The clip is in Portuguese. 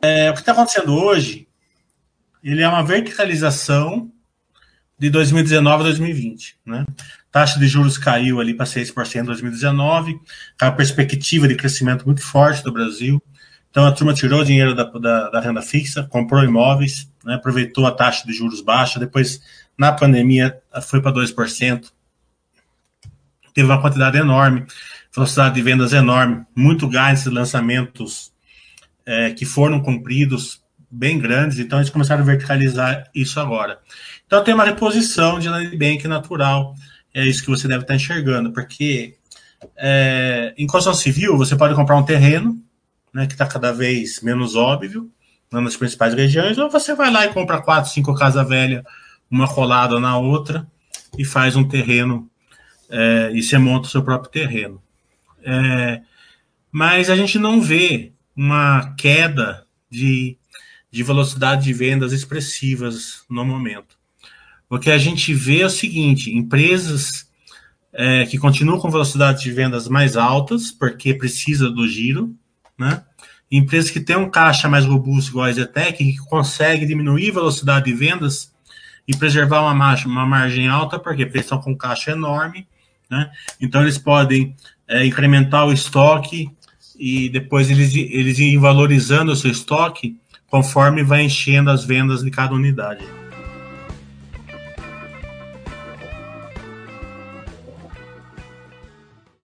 É, o que está acontecendo hoje, ele é uma verticalização de 2019 a 2020, né? Taxa de juros caiu ali para 6% em 2019, com a perspectiva de crescimento muito forte do Brasil. Então a turma tirou o dinheiro da, da, da renda fixa, comprou imóveis, né, aproveitou a taxa de juros baixa, depois na pandemia foi para 2%. Teve uma quantidade enorme, velocidade de vendas enorme, muito gás lançamentos é, que foram cumpridos, bem grandes, então eles começaram a verticalizar isso agora. Então tem uma reposição de land bank natural, é isso que você deve estar enxergando, porque é, em construção civil você pode comprar um terreno, né, que está cada vez menos óbvio nas principais regiões, ou você vai lá e compra quatro, cinco casas velhas, uma colada na outra, e faz um terreno é, e você monta o seu próprio terreno. É, mas a gente não vê uma queda de, de velocidade de vendas expressivas no momento. O que a gente vê é o seguinte: empresas é, que continuam com velocidade de vendas mais altas, porque precisa do giro, né? Empresas que têm um caixa mais robusto, igual a Zetec, que consegue diminuir a velocidade de vendas e preservar uma margem, uma margem alta, porque eles estão com um caixa enorme, né? Então eles podem é, incrementar o estoque e depois eles, eles irem valorizando o seu estoque conforme vai enchendo as vendas de cada unidade.